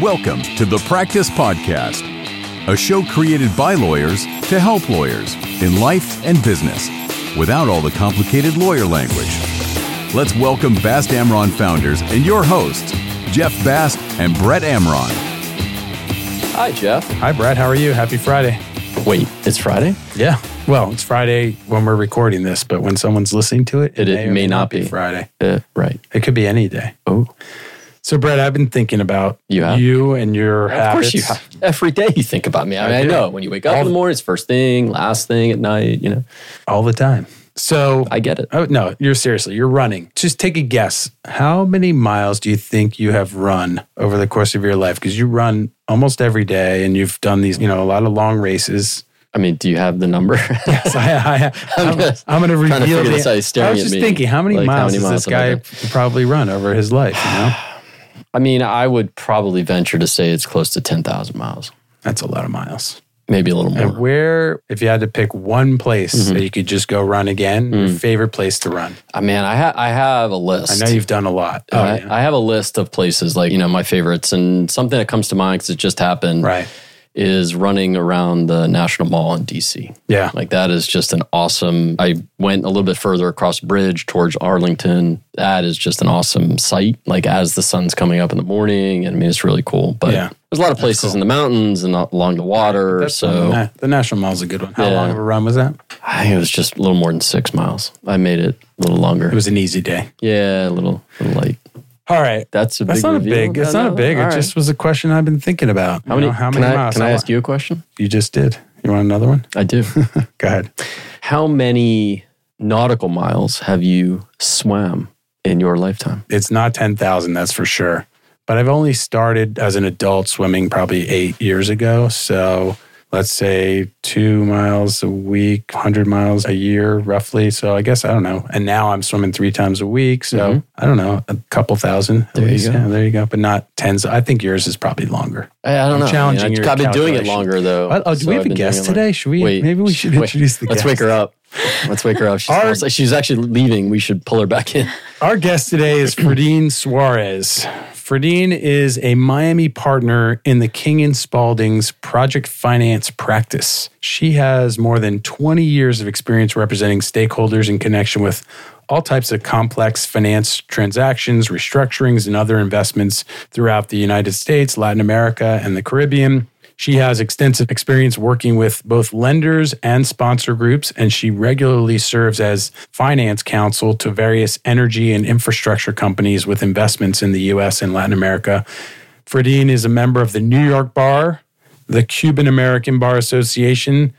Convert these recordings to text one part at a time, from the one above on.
Welcome to the Practice Podcast, a show created by lawyers to help lawyers in life and business without all the complicated lawyer language. Let's welcome Bast Amron founders and your hosts, Jeff Bast and Brett Amron. Hi, Jeff. Hi, Brett. How are you? Happy Friday. Wait, it's Friday? Yeah. Well, it's Friday when we're recording this, but when someone's listening to it, It- it or may not be. Friday. Uh, right. It could be any day. Oh, So, Brett, I've been thinking about You have? and your habits. of habits. course you have. Every day you think about me. I, mean, I I know when you wake up All in the morning, it's first thing, last thing at night. You know, all the time. So, I get it. oh, no, you're seriously, you're running. Just take a guess. How many miles do you think you have run over the course of your life? Because you run almost every day and you've done these, you know, a lot of long races. I mean, do you have the number? So I, I, I'm, just I'm going to to reveal. figure this out. He's staring I was just thinking, how many Like, how miles many does miles this guy probably run over his life? You know, I mean, I would probably venture to say it's close to 10,000 miles, that's a lot of miles. maybe a little And more. where, if you had to pick one place Mm-hmm. that you could just go run again, your Mm. favorite place to run? I mean, I, ha- I have a list. I know you've done a lot. Oh, I, yeah. I have a list of places like, you know, my favorites. And something that comes to mind because it just happened right. Is running around the National Mall in DC. Yeah. Like that is just an awesome. I went a little bit further across the bridge towards Arlington. That is just an awesome sight. Like as the sun's coming up in the morning, and I mean it's really cool. But Yeah. there's a lot of places in the mountains and along the water. That's so the, the National Mall's a good one. How Yeah. long of a run was that? I think it was just a little more than six miles. I made it a little longer. It was an easy day. yeah, a little, little light. All right. That's a That's big. not reveal. a big. It's No, not a big. all It right. just was a question I've been thinking about. how You many? know, how can many I, miles? Can I ask you a question? You just did. You want another one? I do. Go ahead. how many nautical miles have you swam in your lifetime? It's not 10,000, that's for sure. But I've only started as an adult swimming probably eight years ago. So let's say two miles a week, 100 miles a year, roughly. So I guess, I don't know. And now I'm swimming three times a week. So I don't know, a couple thousand. Mm-hmm. There you go. Yeah, there you go. But not tens. I think yours is probably longer. I, I don't I'm know. challenging I mean, I've been doing it longer though. Oh, do so we have I've a guest today? Should we? Wait, maybe we should wait, introduce the Let's guest. wake her up. Let's wake her up. She's, Our- she's actually leaving. We should pull her back in. Our guest today is Fradyn Suarez. Fradyn is a Miami partner in the King and Spalding's project finance practice. She has more than 20 years of experience representing stakeholders in connection with all types of complex finance transactions, restructurings, and other investments throughout the United States, Latin America, and the Caribbean. She has extensive experience working with both lenders and sponsor groups, and she regularly serves as finance counsel to various energy and infrastructure companies with investments in the US and Latin America. Fradyn is a member of the New York Bar, the Cuban American Bar Association,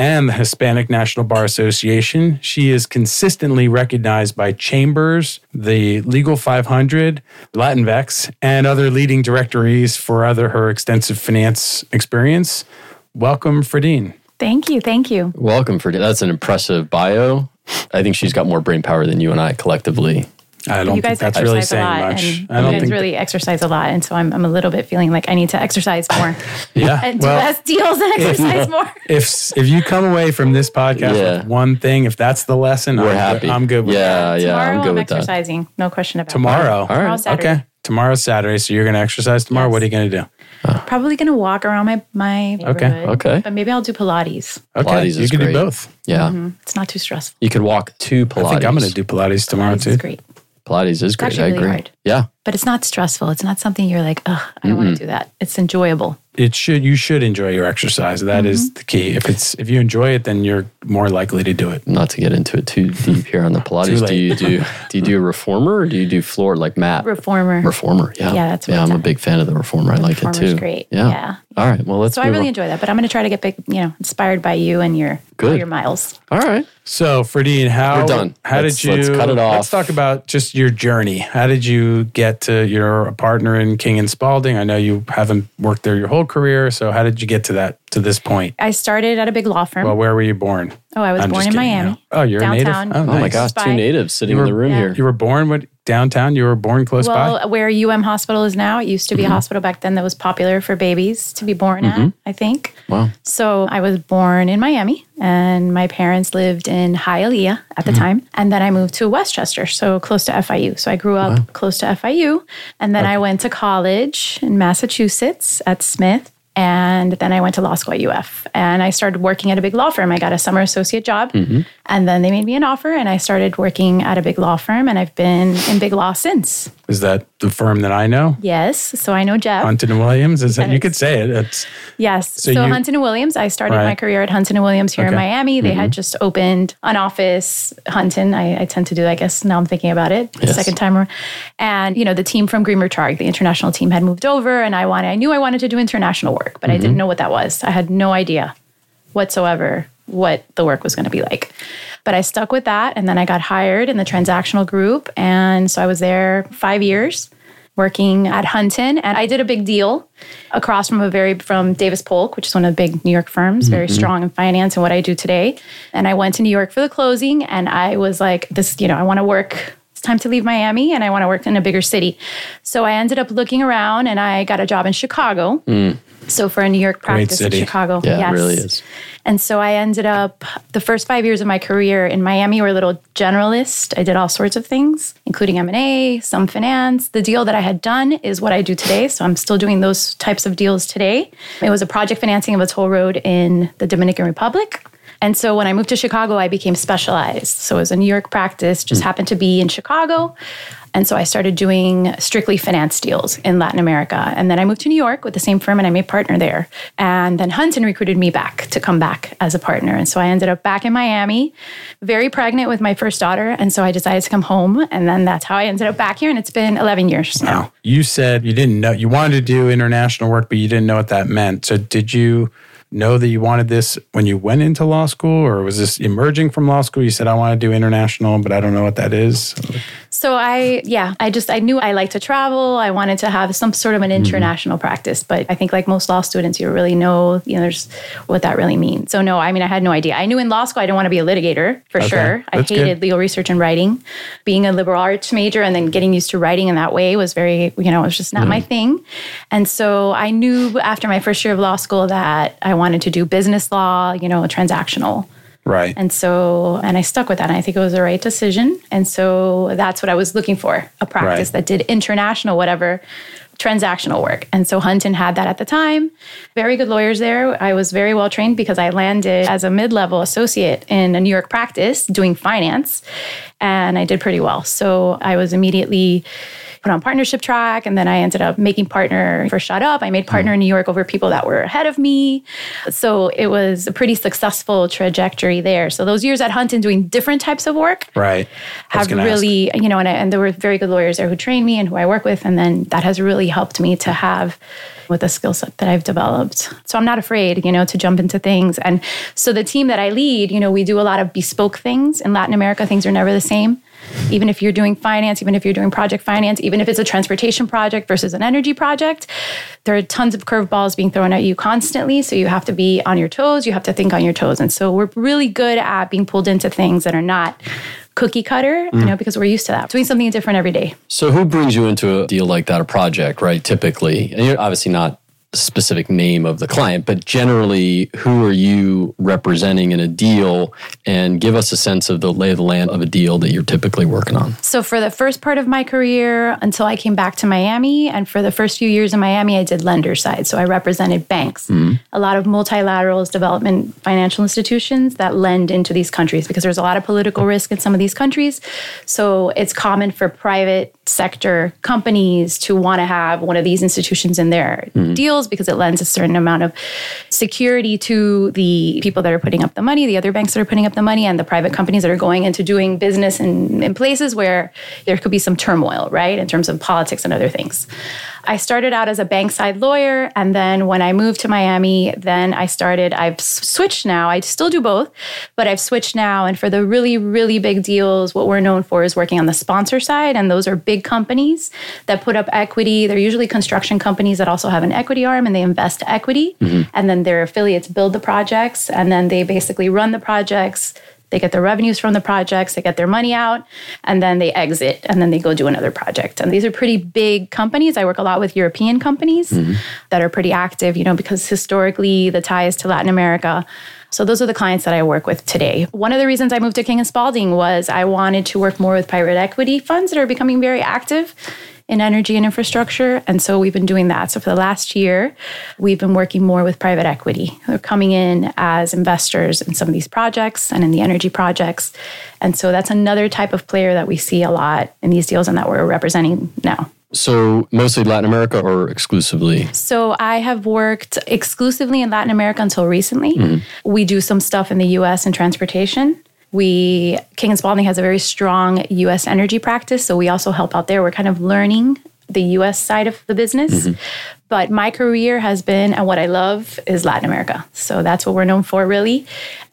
and the Hispanic National Bar Association. She is consistently recognized by Chambers, the Legal 500, Latinvex, and other leading directories for other her extensive finance experience. Welcome, Fradyn. Thank you. Thank you. Welcome Fradyn. that's an impressive bio. I think she's got more brain power than you and I collectively. I don't you guys think that's really exercise a saying lot, much. and I you don't guys think. really exercise a lot, and so I'm, I'm a little bit feeling like I need to exercise more yeah. and do Well, less deals and exercise more. if if you come away from this podcast Yeah. with one thing, if that's the lesson, We're I'm happy. Good, I'm good with yeah, that. yeah. tomorrow I'm good with that. exercising, no question about Tomorrow. it. Tomorrow, right. Saturday. Okay. Tomorrow's Saturday, so you're going to exercise tomorrow. Yes. What are you going to do? Probably gonna walk around my my neighborhood. okay. But maybe I'll do Pilates. Okay, Pilates you is can great. do both. Yeah, mm-hmm, It's not too stressful. you could walk to Pilates. I think I'm going to do Pilates tomorrow Pilates too. is great, Pilates is great. actually I really agree. hard. Yeah, but it's not stressful. It's not something you're like, ugh, I don't want to do that. It's enjoyable. It should you should enjoy your exercise. That is Mm-hmm. the key. If it's if you enjoy it, then you're more likely to do it. not to get into it too deep here on the Pilates. Do you do do you do a reformer or do you do floor like mat? Reformer. Reformer, yeah, Yeah, that's what yeah. I've I'm a done. big fan of the reformer. I like it Reformer's too. great. Yeah. Yeah. All right. Well, let's. So I really on. enjoy that, but I'm going to try to get big, you know, inspired by you and your Good. your miles. All right. So, Fradyn, how We're done. How Let's- did you? let's cut it off. Let's talk about just your journey. How did you get to? You're a partner in King and Spalding. I know you haven't worked there your whole career. So, how did you get to that to this point? I started at a big law firm. Well, where were you born? Oh, I was I'm born in kidding, Miami. no. Oh, you're Downtown. a native. Oh my nice. gosh, two Spy. natives sitting You in the were- room Yeah. here. You were born what downtown? You were born close Well, by? where UM Hospital is now, it used to be a hospital back then that was popular for babies to be born at, I think. Wow. So I was born in Miami, and my parents lived in Hialeah at the time. And then I moved to Westchester, so close to FIU. So I grew up close to FIU. And then I went to college in Massachusetts at Smith. And then I went to law school at UF and I started working at a big law firm. I got a summer associate job. And then they made me an offer and I started working at a big law firm. And I've been in big law since. Is that the firm that I know? Yes. So I know Jeff. Hunton and Williams? Is that, you could say it. It's Yes. So So, you- Hunton and Williams, I started my career at Hunton and Williams here in Okay. Mm-hmm. Miami. They had just opened an office, Hunton. I, I tend to do, I guess now I'm thinking about it, the Yes. second time. around. And, you know, the team from Greenberg Traurig, the international team had moved over and I wanted, I knew I wanted to do international work, but I Mm-hmm. didn't know what that was. I had no idea whatsoever what the work was going to be like. But I stuck with that and then I got hired in the transactional group. And so I was there five years working at Hunton and I did a big deal across from a very from Davis Polk, which is one of the big New York firms, very strong in finance and what I do today. And I went to New York for the closing and I was like, this, you know, I want to work it's time to leave Miami and I want to work in a bigger city. So I ended up looking around and I got a job in Chicago. So for a New York practice in. Chicago. Yeah, yes. it really is. And so I ended up the first five years of my career in Miami were a little generalist. I did all sorts of things, including M and A, some finance. The deal that I had done is what I do today, so I'm still doing those types of deals today. It was a project financing of a toll road in the Dominican Republic. And so when I moved to Chicago, I became specialized. So it was a New York practice, just hmm. happened to be in Chicago. And so I started doing strictly finance deals in Latin America. And then I moved to New York with the same firm and I made partner there. And then Hunton recruited me back to come back as a partner. And so I ended up back in Miami, very pregnant with my first daughter. And so I decided to come home. And then that's how I ended up back here. And it's been 11 years now. Now, you said you didn't know you wanted to do international work, but you didn't know what that meant. So, did you know that you wanted this when you went into law school, or was this emerging from law school? You said, I want to do international, but I don't know what that is. So I, yeah, I just, I knew I liked to travel. I wanted to have some sort of an Mm-hmm. international practice, but I think like most law students, you really know, you know, there's what that really means. So no, I mean, I had no idea. I knew in law school, I didn't want to be a litigator for Okay, sure. I that's good. hated legal research and writing. Being a liberal arts major and then getting used to writing in that way was very, you know, it was just not Mm. my thing. And so I knew after my first year of law school that I wanted to do business law, you know, transactional. Right. And so, and I stuck with that. And I think it was the right decision. And so that's what I was looking for a practice Right. that did international, whatever, transactional work. And so Hunton had that at the time. Very good lawyers there. I was very well trained because I landed as a mid level associate in a New York practice doing finance. And I did pretty well. So I was immediately put on partnership track and then I ended up making partner for Shut Up. I made partner in New York over people that were ahead of me. So it was a pretty successful trajectory there. So those years at Hunton doing different types of work right. Have gonna ask. really, you know, and, I, and there were very good lawyers there who trained me and who I work with. And then that has really helped me to have with the skill set that I've developed. So I'm not afraid, you know, to jump into things. And so the team that I lead, you know, we do a lot of bespoke things. In Latin America, things are never the same. Even if you're doing finance, even if you're doing project finance, even if it's a transportation project versus an energy project, there are tons of curveballs being thrown at you constantly. So you have to be on your toes, you have to think on your toes. And so we're really good at being pulled into things that are not cookie cutter, you mm. know, because we're used to that. Doing something different every day. So, who brings you into a deal like that, a project, right? Typically, and you're obviously not specific name of the client, but generally, who are you representing in a deal? And give us a sense of the lay of the land of a deal that you're typically working on. So for the first part of my career until I came back to Miami and for the first few years in Miami I did lender side. So I represented banks. Mm-hmm. A lot of multilaterals, development financial institutions that lend into these countries because there's a lot of political risk in some of these countries. So it's common for private sector companies to want to have one of these institutions in their mm-hmm. deals because it lends a certain amount of security to the people that are putting up the money, the other banks that are putting up the money, and the private companies that are going into doing business in, in places where there could be some turmoil, right, in terms of politics and other things. I started out as a bankside lawyer, and then when I moved to Miami, then I started, I've switched now. I still do both, but I've switched now. And for the really, really big deals, what we're known for is working on the sponsor side. And those are big companies that put up equity. They're usually construction companies that also have an equity arm and they invest equity. Mm-hmm. And then their affiliates build the projects and then they basically run the projects They get their revenues from the projects, they get their money out, and then they exit and then they go do another project. And these are pretty big companies. I work a lot with European companies mm-hmm. that are pretty active, you know, because historically the ties to Latin America. So those are the clients that I work with today. One of the reasons I moved to King and Spalding was I wanted to work more with private equity funds that are becoming very active in energy and infrastructure. And so we've been doing that. So for the last year, we've been working more with private equity. They're coming in as investors in some of these projects and in the energy projects. And so that's another type of player that we see a lot in these deals and that we're representing now. So, mostly Latin America or exclusively? So, I have worked exclusively in Latin America until recently. Mm-hmm. We do some stuff in the US in transportation. We King and Spalding has a very strong US energy practice, so we also help out there. We're kind of learning the US side of the business. Mm-hmm. But my career has been, and what I love is Latin America. So that's what we're known for, really.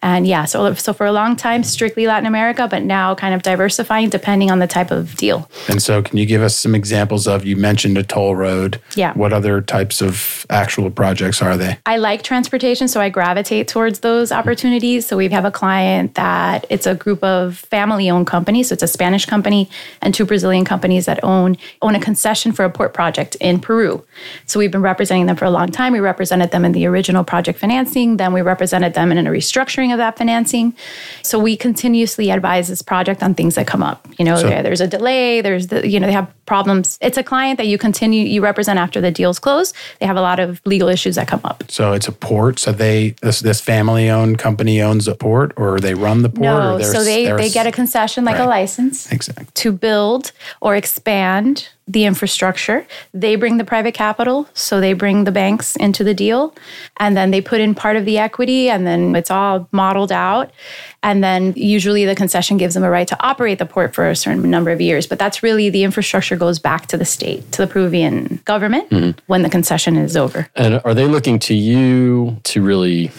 And yeah, so, so for a long time, strictly Latin America, but now kind of diversifying depending on the type of deal. And so, can you give us some examples of, you mentioned a toll road. Yeah. What other types of actual projects are they? I like transportation, so I gravitate towards those opportunities. So, we have a client that it's a group of family owned companies. So, it's a Spanish company and two Brazilian companies that own, own a concession for a port project in Peru. So, we we've been representing them for a long time. We represented them in the original project financing, then we represented them in a restructuring of that financing. So we continuously advise this project on things that come up. You know, so, there's a delay, there's the, you know, they have problems. It's a client that you continue, you represent after the deal's close. They have a lot of legal issues that come up. So it's a port. So they, this, this family owned company owns a port or they run the port? No, so they, they get a concession like right. a license exactly. to build or expand the infrastructure. They bring the private capital, so they bring the banks into the deal, and then they put in part of the equity, and then it's all modeled out. And then usually the concession gives them a right to operate the port for a certain number of years. But that's really the infrastructure goes back to the state, to the Peruvian government mm-hmm. when the concession is over. And are they looking to you to really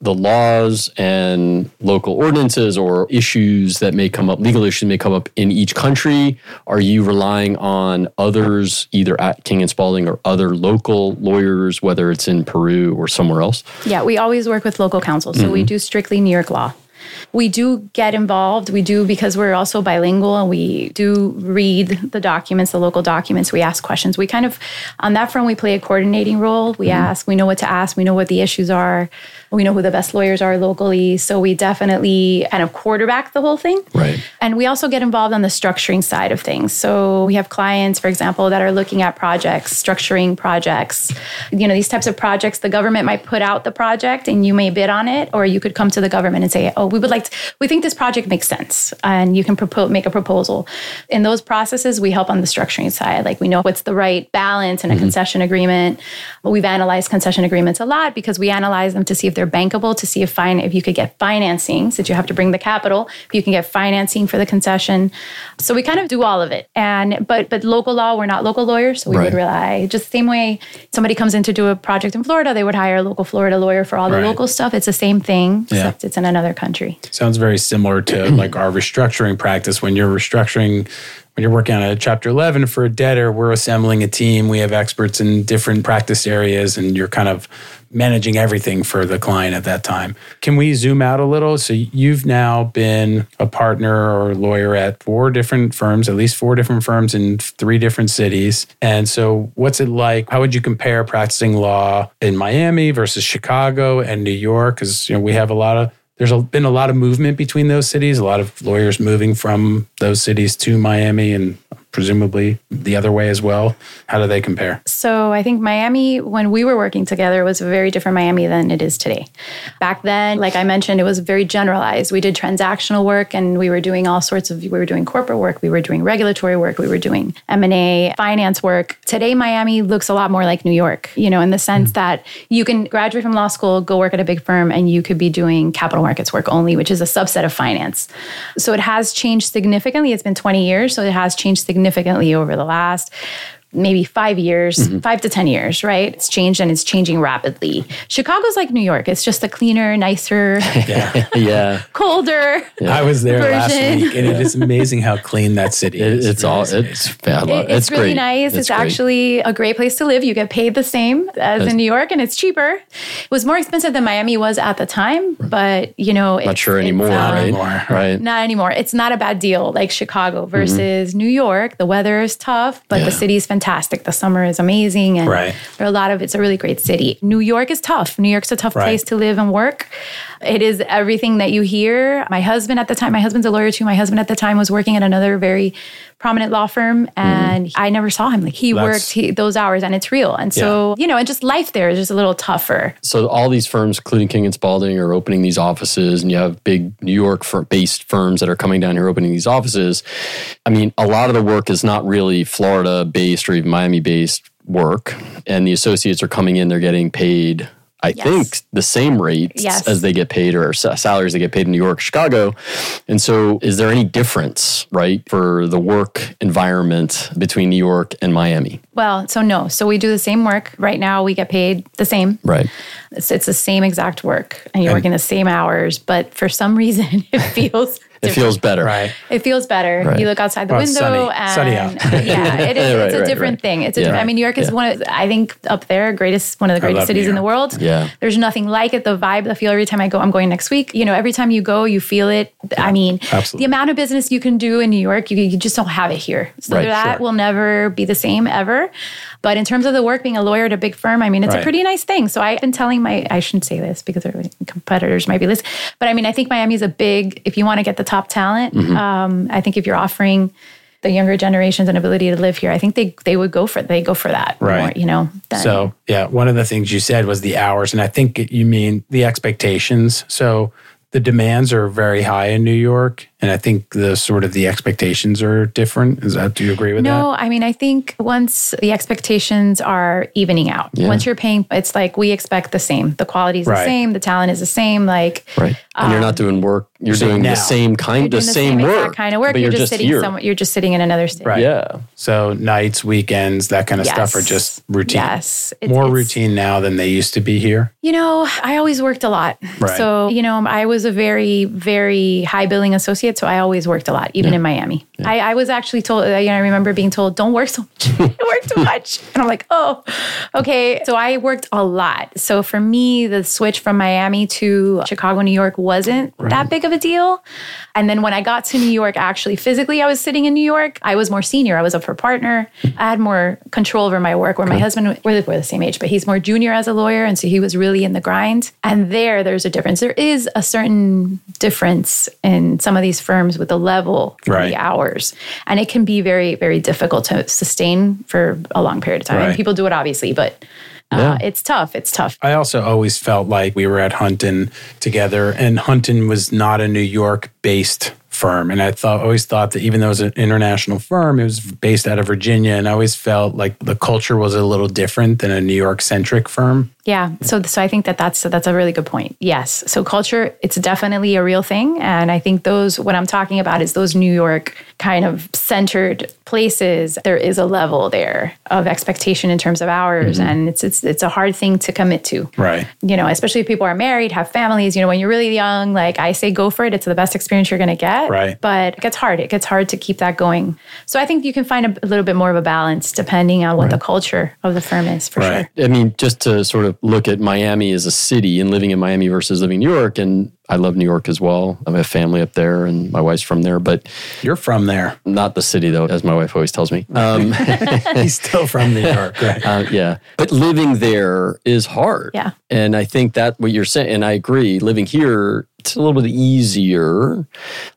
the laws and local ordinances or issues that may come up, legal issues may come up in each country? Are you relying on others, either at King and Spalding or other local lawyers, whether it's in Peru or somewhere else? Yeah, we always work with local counsel. So mm-hmm. we do strictly New York law. We do get involved. We do because we're also bilingual and we do read the documents, the local documents. We ask questions. We kind of, on that front, we play a coordinating role. We mm-hmm. ask, we know what to ask, we know what the issues are. We know who the best lawyers are locally. So we definitely kind of quarterback the whole thing. Right. And we also get involved on the structuring side of things. So we have clients, for example, that are looking at projects, structuring projects. You know, these types of projects, the government might put out the project and you may bid on it, or you could come to the government and say, oh, we would like to, we think this project makes sense. And you can propose, make a proposal. In those processes, we help on the structuring side. Like we know what's the right balance in a mm-hmm. concession agreement. We've analyzed concession agreements a lot because we analyze them to see if they're bankable to see if fine if you could get financing since you have to bring the capital if you can get financing for the concession so we kind of do all of it and but but local law we're not local lawyers so we right. would rely just the same way somebody comes in to do a project in florida they would hire a local florida lawyer for all the right. local stuff it's the same thing except it's in another country sounds very similar to like our restructuring practice when you're restructuring when you're working on a chapter 11 for a debtor we're assembling a team we have experts in different practice areas and you're kind of managing everything for the client at that time. Can we zoom out a little? So you've now been a partner or lawyer at four different firms, at least four different firms in three different cities. And so what's it like? How would you compare practicing law in Miami versus Chicago and New York? Because you know we have a lot of there's been a lot of movement between those cities, a lot of lawyers moving from those cities to Miami and presumably the other way as well. How do they compare? So I think Miami, when we were working together, was a very different Miami than it is today. Back then, like I mentioned, it was very generalized. We did transactional work and we were doing all sorts of, we were doing corporate work, we were doing regulatory work, we were doing M&A, finance work. Today, Miami looks a lot more like New York, you know, in the sense mm. that you can graduate from law school, go work at a big firm, and you could be doing capital markets work only, which is a subset of finance. So it has changed significantly. It's been 20 years, so it has changed significantly significantly over the last maybe five years, Mm-hmm. five to 10 years, right? It's changed and it's changing rapidly. Chicago's like New York. It's just a cleaner, nicer, Yeah. yeah. colder. I was there last week, and it is amazing how clean that city It, is. it's all it's bad. It- it's, really great. nice. It's, great. actually a great place to live. You get paid the same as in New York, and it's cheaper. It was more expensive than Miami was at the time, but you know, it's not sure anymore, right? anymore. Right. Not anymore. It's not a bad deal like Chicago versus New York. The weather is tough, but Mm-hmm. Yeah. the city is fantastic. The summer is amazing. And Right. there are a lot of it's a really great city. New York is tough. New York's a tough Right. place to live and work. It is everything that you hear. My husband at the time, my husband's a lawyer too. My husband at the time was working at another very prominent law firm mm-hmm. and I never saw him. Like he That's- worked he, those hours and it's real. And so, you know, and just life there is just a little tougher. So all these firms, including King and Spalding, are opening these offices, and you have big New York-based firms that are coming down here opening these offices. I mean, a lot of the work is not really Florida-based or even Miami-based work, and the associates are coming in; they're getting paid. I Yes. think the same rates Yes. as they get paid or salaries they get paid in New York, Chicago. And so, is there any difference, right, for the work environment between New York and Miami? Well, so no. So we do the same work. Right now we get paid the same. Right. It's, it's the same exact work and you're working the same hours, but for some reason it feels It feels better. Right. It feels better. Right. You look outside the Well, window sunny. and Sunny out. yeah, it is. Right, it's a right, different right. thing. It's a Yeah. different, I mean, New York is Yeah. one of I think up there greatest one of the greatest cities in the world. Yeah. There's nothing like it. The vibe, the feel every time I go, I'm going next week. You know, every time you go, you feel it. I mean, Absolutely. the amount of business you can do in New York, you, you just don't have it here. So Right, that sure. will never be the same ever. But in terms of the work, being a lawyer at a big firm, I mean, it's Right. a pretty nice thing. So I've been telling my, I shouldn't say this because our competitors might be listening, but I mean, I think Miami's a big, if you want to get the top talent, Mm-hmm. um, I think if you're offering the younger generations an ability to live here, I think they they would go for they go for that. Right. More, you know. So, yeah, one of the things you said was the hours, and I think you mean the expectations. So, the demands are very high in New York, and I think the sort of the expectations are different. Is that do you agree with that? No, I mean, I think once the expectations are evening out, once you're paying, it's like we expect the same. The quality is Right. the same. The talent is the same. Like, Right. And you're not um, doing work. You're doing now. the same you're kind, the doing same, exact work, kind of work. But you're, you're, just, sitting here. somewhere. You're just sitting in another state. Right. Yeah. So, nights, weekends, that kind of stuff are just routine. Yes. It's- More it's- routine now than they used to be here. You know, I always worked a lot. Right. So, you know, I was a very, very high billing associate. So I always worked a lot, even in Miami. I, I was actually told, you know, I remember being told, don't work so much. work too much. And I'm like, oh, okay. So I worked a lot. So for me, the switch from Miami to Chicago, New York wasn't that big of a deal. And then when I got to New York, actually physically, I was sitting in New York. I was more senior. I was up for partner. I had more control over my work. Where my husband, we're, we're the same age, but he's more junior as a lawyer, and so he was really in the grind. And there, there's a difference. There is a certain difference in some of these firms with the level for Right. the hours, and it can be very, very difficult to sustain for a long period of time. Right. People do it obviously, but uh, Yeah. it's tough. It's tough. I also always felt like we were at Hunton together, and Hunton was not a New York based firm. And I thought always thought that even though it was an international firm, it was based out of Virginia. And I always felt like the culture was a little different than a New York centric firm. Yeah. So so I think that that's that's a really good point. Yes. So culture, it's definitely a real thing, and I think those what I'm talking about is those New York kind of centered places. There is a level there of expectation in terms of hours, mm-hmm. and it's it's it's a hard thing to commit to. Right. You know, especially if people are married, have families. You know, when you're really young, like I say, go for it. It's the best experience you're going to get. Right. But it gets hard. It gets hard to keep that going. So I think you can find a, a little bit more of a balance depending on what the culture of the firm is, for Right. sure. I mean, just to sort of look at Miami as a city and living in Miami versus living in New York, and I love New York as well. I have family up there, and my wife's from there, but You're from there. not the city though, as my wife always tells me. Um, He's still from New York, right? uh, yeah, but living there is hard. Yeah. and I think that what you're saying, and I agree. Living here, it's a little bit easier.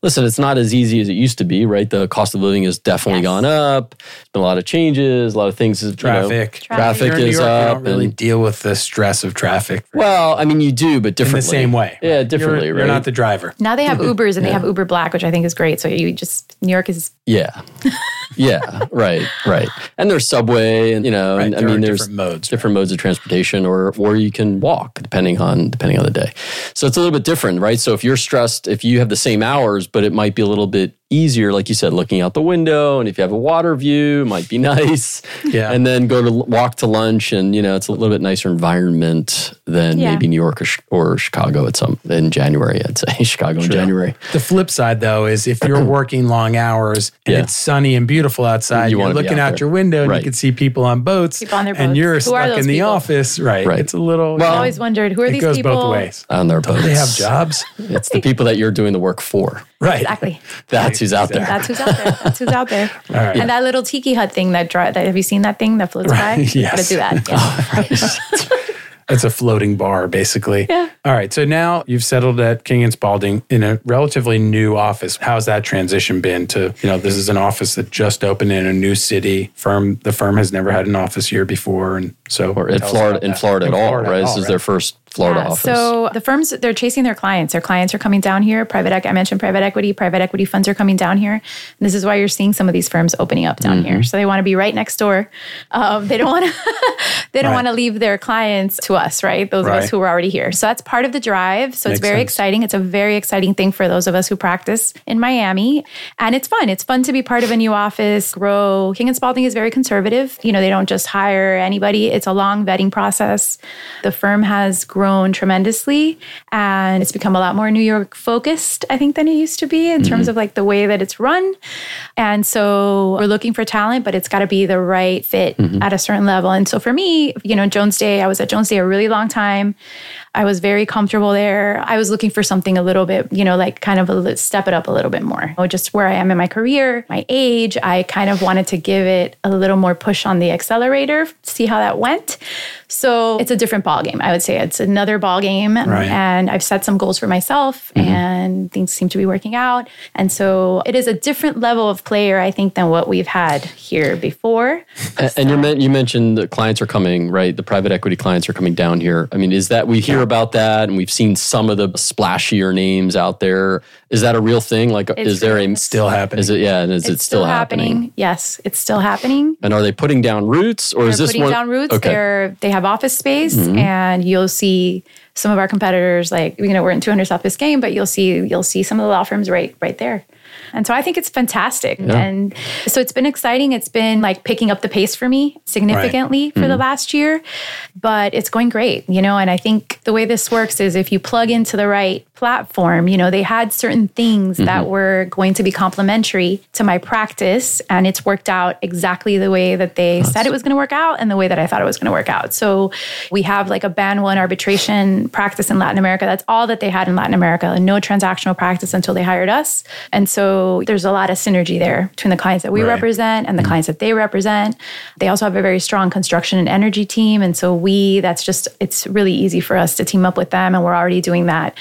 Listen, it's not as easy as it used to be, right? The cost of living has definitely Yes. gone up. There's been a lot of changes, a lot of things. you know, Traffic. traffic You're New is York, up. You don't really and- deal with the stress of traffic well, I mean, you do, but in differently. the same way. Yeah, differently, You're, right? you're not the driver. Now they have Ubers and they have Uber Black, which I think is great. So you just New York is yeah. Yeah, right, right. And there's subway, and you know, Right, and I mean, there's different modes, different modes of transportation, or or you can walk depending on depending on the day. So it's a little bit different, right? So if you're stressed, if you have the same hours, but it might be a little bit easier, like you said, looking out the window, and if you have a water view, it might be nice. Yeah. And then go to walk to lunch, and you know, it's a little bit nicer environment than Yeah. maybe New York or, or Chicago at some in January. I'd say Chicago in January. The flip side, though, is if you're working long hours and Yeah. it's sunny and beautiful outside, You you are wanna be looking out out, your window and Right. you can see people on boats, People on their and boats. you're Who are stuck those in the people? office, right? Right. It's a little. Well, I always wondered who are it these goes people? both ways. On their boats. They have jobs, It's the people that you're doing the work for. right? Exactly. That's who's out there. That's who's out there. That's who's out there. right. And that little tiki hut thing that, dri- that have you seen that thing that floats Right, by? You yes. Gotta do that. Yeah. It's a floating bar, basically. Yeah. All right. So now you've settled at King and Spalding in a relatively new office. How's that transition been to, you know, this is an office that just opened in a new city. Firm the firm has never had an office here before. And so or in tell us Florida, in that. Florida In at all, Florida This all, is their first Florida Yeah, office. So the firms they're chasing their clients. Their clients are coming down here. Private ec- I mentioned private equity. Private equity funds are coming down here. And this is why you're seeing some of these firms opening up down Mm-hmm. here. So they want to be right next door. Um, they don't want to. they don't Right. want to leave their clients to us, right? Those of us who are already here. So that's part of the drive. So Makes it's very sense. exciting. It's a very exciting thing for those of us who practice in Miami, and it's fun. It's fun to be part of a new office. Grow. King and Spalding is very conservative. You know, they don't just hire anybody. It's a long vetting process. The firm has grown tremendously and it's become a lot more New York focused, I think, than it used to be in terms mm-hmm. of like the way that it's run. And so we're looking for talent, but it's got to be the right fit mm-hmm. at a certain level. And so for me, you know, Jones Day, I was at Jones Day a really long time. I was very comfortable there. I was looking for something a little bit, you know, like kind of a li- step it up a little bit more. Oh, Just where I am in my career, my age, I kind of wanted to give it a little more push on the accelerator, see how that went. So it's a different ball game. I would say it's another ball game, Right. and I've set some goals for myself, mm-hmm. and things seem to be working out. And so it is a different level of player, I think, than what we've had here before. and and you, men- you mentioned the clients are coming, right? The private equity clients are coming down here. I mean, is that we hear about that, and we've seen some of the splashier names out there. Is that a real thing? Like, It's is there a. Still happening. Is it? Yeah, and is it's it still, happening? Yes, it's still happening. And are they putting down roots, or They're is this putting one? down roots. Okay. Mm-hmm. They're they have office space, and you'll see some of our competitors. Like you know, we're in 200 South Biscayne, but you'll see you'll see some of the law firms right right there. And so I think it's fantastic. And so it's been exciting. It's been like picking up the pace for me significantly for Mm-hmm. the last year, but it's going great, you know. And I think the way this works is if you plug into the right platform, you know, they had certain things that Mm-hmm. were going to be complementary to my practice, and it's worked out exactly the way that they said it was going to work out and the way that I thought it was going to work out. So we have like a band one arbitration practice in Latin America. That's all that they had in Latin America, and no transactional practice until they hired us. And so there's a lot of synergy there between the clients that we Right. represent and the clients that they represent. They also have a very strong construction and energy team. And so we, that's just, it's really easy for us to team up with them. And we're already doing that.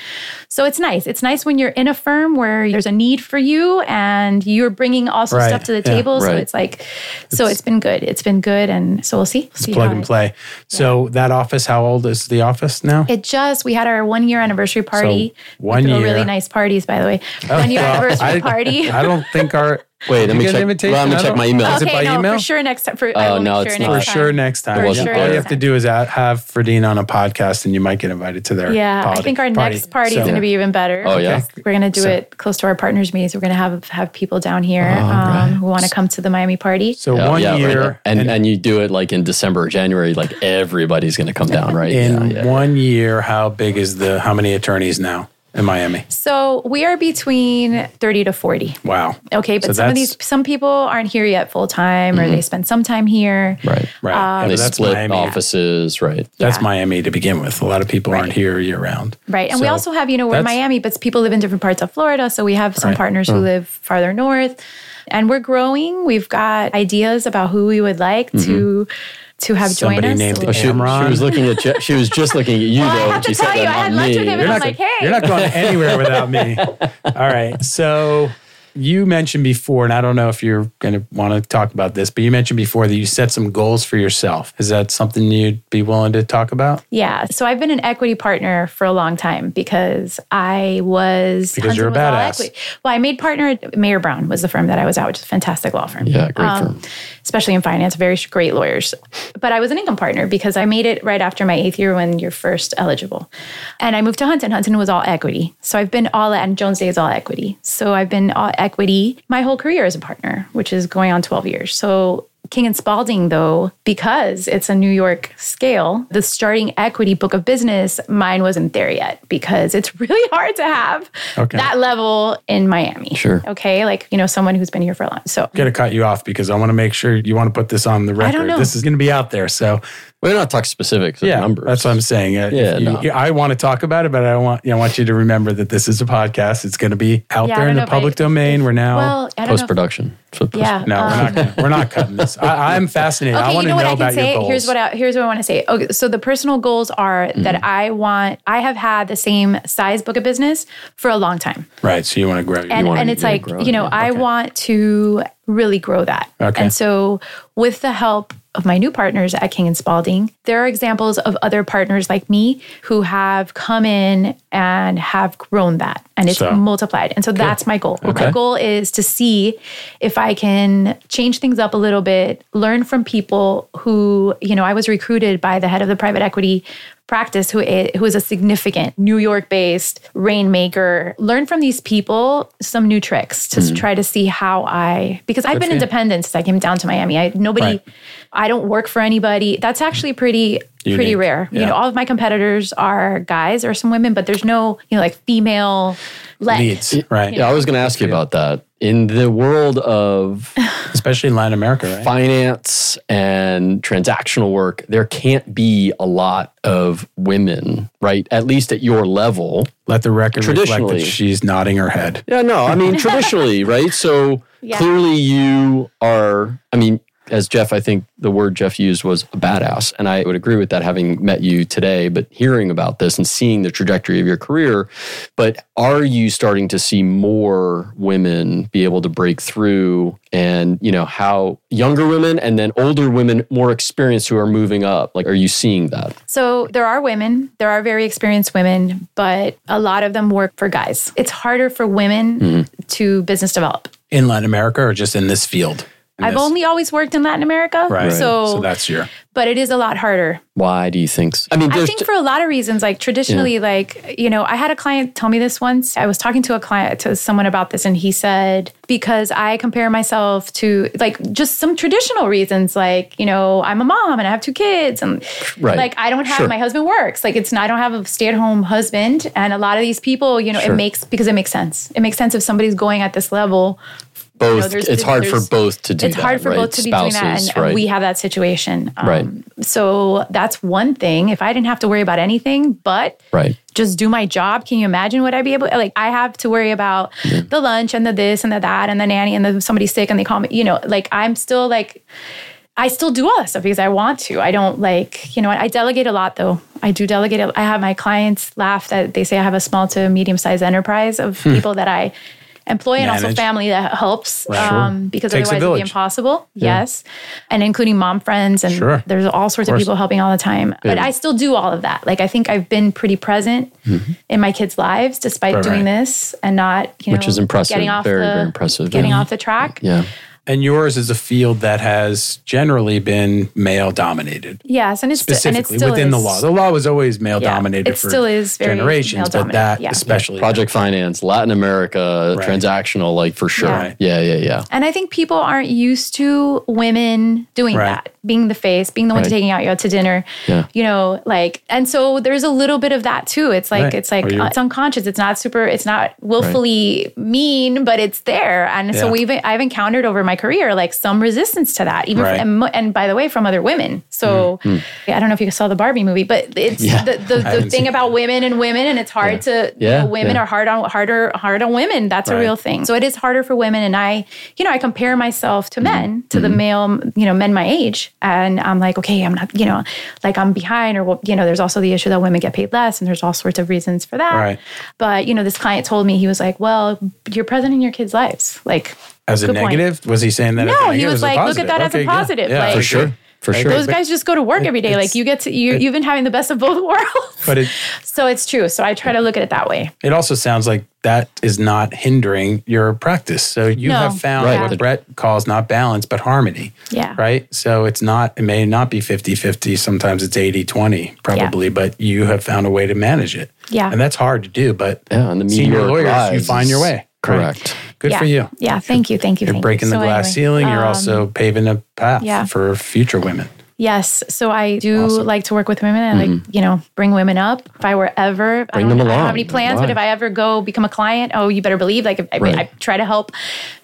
So it's nice. It's nice when you're in a firm where there's a need for you and you're bringing also Right. stuff to the Yeah. table. So it's like, so it's been good. It's been good. And so we'll see. It's see plug how and it- play. So that office, how old is the office now? It just, we had our one year anniversary party. We one throw year. really nice parties, by the way. Oh, one year Well, anniversary I, party. I don't think our. Wait, let me get an check. invitation? Well, let me I check my email. Is it okay, by no, email? for sure next time. For, I Oh, will no, make it's sure not. For next sure, time. next time. For Yeah. sure All you have to do is a- have Fradyn on a podcast, and you might get invited to their. Yeah, I think our next party So- is going to be even better. Oh, yeah? because We're going to do So- it close to our partners' meetings. We're going to have have people down here um, right. who want to come to the Miami party. So Yeah, one yeah, right. year, and, and you do it like in December or January, like everybody's going to come down, right? in Yeah, yeah. one year, how big is the? How many attorneys now in Miami? So we are between thirty to forty. Wow. Okay, but So some of these some people aren't here yet full time, or they mm-hmm. spend some time here. right. Right. Um, Yeah, And they that's split Miami. offices, right? That's Yeah. Miami to begin with. A lot of people aren't here year round. Right. And we also have, you know, we're in Miami, but people live in different parts of Florida. So we have some Right. partners who mm. live farther north. And we're growing. We've got ideas about who we would like to mm-hmm. To have Somebody join us. named So Oh, she, she was looking at Je- she was just looking at you Well, I though. have when to she said tell you, that, I had not lunch me. with him You're and not, I'm like, hey. you're not going anywhere without me. All right. So you mentioned before, and I don't know if you're going to want to talk about this, but you mentioned before that you set some goals for yourself. Is that something you'd be willing to talk about? Yeah. So I've been an equity partner for a long time because I was Because you're a Huntsman was all badass. Well, I made partner at Mayer Brown was the firm that I was at, which is a fantastic law firm. Yeah, great Um, firm. Especially in finance, very great lawyers. But I was an income partner because I made it right after my eighth year when you're first eligible. And I moved to Hunton. Hunton was all equity. So I've been all, and Jones Day is all equity. So I've been all equity my whole career as a partner, which is going on 12 years. So King and Spalding, though, because it's a New York scale, the starting equity book of business, mine wasn't there yet because it's really hard to have Okay. that level in Miami. Sure. Okay. Like, you know, someone who's been here for a long So I'm going to cut you off because I want to make sure you want to put this on the record. This is going to be out there. So, We're not talking specifics of yeah, numbers. that's what I'm saying. Uh, Yeah, you- no. I want to talk about it, but I want, I want you to remember that this is a podcast. It's going to be out Yeah, there in the public I- domain. We're now. well, Post know. production. Yeah. no, we're um, not. We're not cutting this. I, I'm fascinated. I Okay, want you to know know, what I about can say? your goals. Here's what I, here's what I want to say. Okay, so the personal goals are Mm-hmm. that I want. I have had the same size book of business for a long time, right. So you want to grow. and wanna- and it's yeah, like grow you know yeah. I Okay. want to really grow that. Okay. And so with the help of my new partners at King and Spalding, there are examples of other partners like me who have come in and have grown that and it's So- multiplied. And so that's my goal. Okay. My goal is to see if I can change things up a little bit, learn from people who, you know, I was recruited by the head of the private equity practice who is, who is a significant New York based rainmaker. Learn from these people some new tricks to mm-hmm. try to see how I because I've been independent since I came down to Miami. I nobody Right. I don't work for anybody. That's actually pretty pretty rare. Yeah. You know, all of my competitors are guys or some women, but there's no, you know, like female led. leads, right? Yeah, I was going to ask you about that. In the world of Especially in Latin America, right? finance and transactional work, there can't be a lot of women, right? At least at your level. Let the record reflect that Traditionally- she's nodding her head. Yeah, no, I mean, traditionally, right? So Yeah. clearly you are, I mean, as Jeff, I think the word Jeff used was a badass. And I would agree with that having met you today, but hearing about this and seeing the trajectory of your career. But are you starting to see more women be able to break through and, you know, how younger women and then older women, more experienced who are moving up? Like, are you seeing that? So there are women, there are very experienced women, but a lot of them work for guys. It's harder for women Mm-hmm. to business develop. In Latin America or just in this field? I've this- only always worked in Latin America. Right. So, so that's your. but it is a lot harder. Why do you think? So? I mean, I think for a lot of reasons, like traditionally, like, you know, I had a client tell me this once. I was talking to a client, to someone about this, and he said, because I compare myself to like just some traditional reasons, like, you know, I'm a mom and I have two kids, and Right. like I don't have Sure. my husband works. Like, it's not, I don't have a stay at home husband. And a lot of these people, you know, Sure. it makes, because it makes sense. It makes sense if somebody's going at this level. Both. know, it's hard for both to do it's that. hard for right? both to be doing that. Spouses, And, right? we have that situation. Um, Right. So that's one thing. If I didn't have to worry about anything, but right. just do my job. Can you imagine what I'd be able like I have to worry about the lunch and the this and the that and the nanny and the somebody's sick and they call me, you know, like I'm still like I still do all that stuff because I want to. I don't like, you know, I delegate a lot though. I do delegate. I have my clients laugh that they say I have a small to medium sized enterprise of people that I employ and also family that helps um, because Takes otherwise it'd be village. impossible. Yes. And including mom friends and Sure. there's all sorts of, course. people helping all the time. But I still do all of that. Like I think I've been pretty present in my kids' lives despite Right, doing right. this and not, you know, Which is impressive. Getting off Very, the, very impressive. Getting Yeah. off the track. Yeah. And yours is a field that has generally been male dominated. Yes, and it's sti- and it Specifically still within the law. The law was always male Yeah, dominated it for still is very generations, but that yeah. especially Project finance, Latin America, Right. transactional, like for sure. Yeah. Yeah, yeah, yeah. And I think people aren't used to women doing Right. that, being the face, being the one Right. taking out you out to dinner. Yeah. You know, like, and so there's a little bit of that too. It's like Right. it's like uh, it's unconscious. It's not super. It's not willfully mean, but it's there. And so we've I've encountered over my career like some resistance to that, even Right. from, and, and by the way, from other women. So I don't know if you saw the Barbie movie, but it's Yeah. the the, the thing about women and women, and it's hard to you know, women yeah. are hard on harder hard on women. That's a real thing. So it is harder for women, and I, you know, I compare myself to men, to Mm-hmm. the male, you know, men my age, And I'm like, okay, I'm not, you know, like I'm behind, or, well, you know, there's also the issue that women get paid less, and there's all sorts of reasons for that. Right. But, you know, this client told me, he was like, well, you're present in your kids' lives. Like, As a Good point. negative? Was he saying that? No, he negative? was like, look at that as a Okay, yeah. positive, Yeah, like- for For sure. For sure. those guys just go to work every day. Like, you get to, you, you've been having the best of both worlds. But it, so it's true. So I try to look at it that way. it also sounds like that is not hindering your practice. So you No. have found Right. what Brett calls not balance, but harmony. Yeah. Right. So it's not, it may not be 50 50. Sometimes it's 80 20, probably, but you have found a way to manage it. Yeah. And that's hard to do, but yeah, and the senior lawyers, you find your is way. right? Correct. Good yeah. for you. Yeah. Thank you. Thank you. You're thank breaking you. the So glass anyway, ceiling. You're um, also paving a path yeah. for future women. Yes. So I do Awesome. Mm-hmm. like to work with women and like, you know, bring women up. If I were ever, Bring I don't, them I don't have any plans, but if I ever go become a client, oh, you better believe like if I, Right. I try to help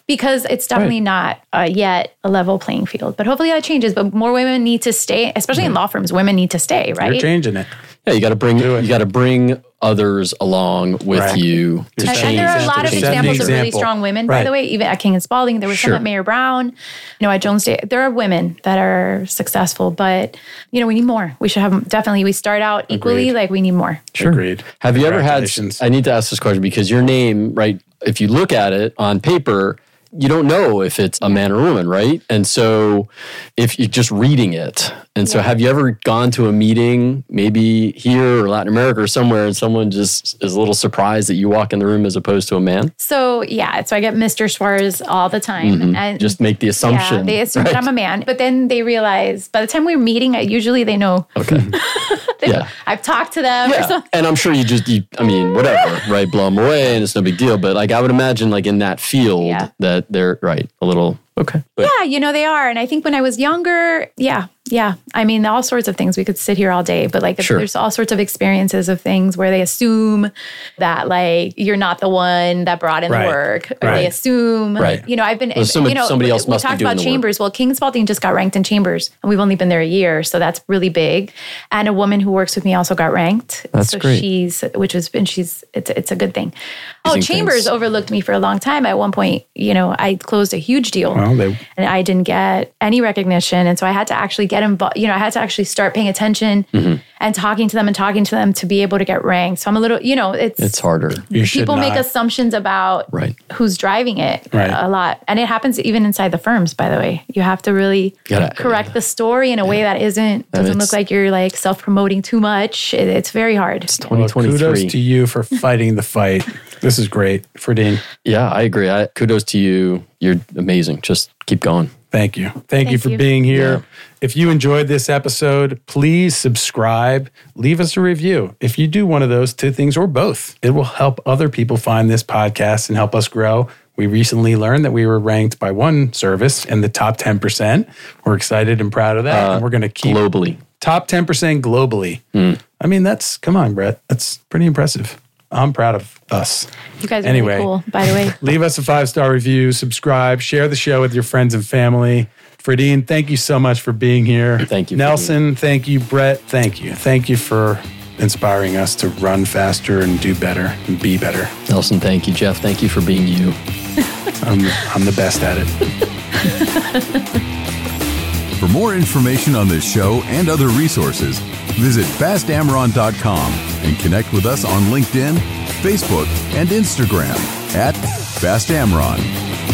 because it's definitely not uh, yet a level playing field. But hopefully that changes. But more women need to stay, especially in law firms, women need to stay, right? You're right? changing it. Yeah, you got to bring you got to bring others along with Right. you to And, change. and there are a lot of examples the of really strong women, by the way, even at King and Spalding. There were Sure. some at Mayer Brown, you know, at Jones Day. There are women that are successful, but, you know, we need more. We should have definitely, we start out equally, Agreed. like we need more. Agreed. Have you ever had? I need to ask this question because your name, right? If you look at it on paper, you don't know if it's a man or woman, right? And so, if you're just reading it, and so have you ever gone to a meeting, maybe here or Latin America or somewhere, and someone just is a little surprised that you walk in the room as opposed to a man? So, yeah, so I get Mr. Suarez all the time. Mm-hmm. And Just make the assumption. Yeah, they assume right? that I'm a man, but then they realize by the time we're meeting, I- usually they know. Okay. They Yeah. I've talked to them or Yeah, something. and I'm sure you just, you, I mean, whatever, right? Blow them away, and it's no big deal. But like, I would imagine, like in that field, Yeah. that they're right a little okay. But Yeah, you know, they are. And I think when I was younger, yeah, yeah. I mean, all sorts of things. We could sit here all day, but like Sure. there's all sorts of experiences of things where they assume that like you're not the one that brought in Right. the work. Or Right. they assume, Right. you know, I've been, Well, you know, somebody else we must be talked doing about chambers. Well, King Spalding just got ranked in chambers and we've only been there a year. So that's really big. And a woman who works with me also got ranked. That's so great. she's, which was, and she's, it's, it's a good thing. Oh, Amazing chambers things. overlooked me for a long time. At one point, you know, I closed a huge deal Well, they, and I didn't get any recognition. And so I had to actually get involved, you know, I had to actually start paying attention Mm-hmm. and talking to them and talking to them to be able to get ranked. So I'm a little, you know, it's, it's harder. you people make assumptions about Right. who's driving it Right. a lot. And it happens even inside the firms, by the way. You have to really Gotta- correct the story in a way that isn't, doesn't it's- look like you're like self promoting too much. It, it's very hard. well, 2023. kudos to you for fighting the fight. This is great. Fradyn, Yeah, I agree. I, kudos to you. You're amazing. Just keep going. Thank you. Thank, you for you. being here. Yeah. If you enjoyed this episode, please subscribe, leave us a review. If you do one of those two things or both, it will help other people find this podcast and help us grow. We recently learned that we were ranked by one service in the top 10%. We're excited and proud of that. Uh, and we're going to keep Globally. top 10% globally. Hmm. I mean, that's, come on, Brett. That's pretty impressive. I'm proud of us. You guys are Anyway. really cool, by the way. Leave us a five star review, subscribe, share the show with your friends and family. Fradyn, thank you so much for being here. Thank you, Nelson, thank you. Brett, thank you. Thank you for inspiring us to run faster and do better and be better. Nelson, thank you. Jeff, thank you for being you. I'm, I'm the best at it. For more information on this show and other resources, visit fastamron.com and connect with us on LinkedIn, Facebook, and Instagram at fastamron.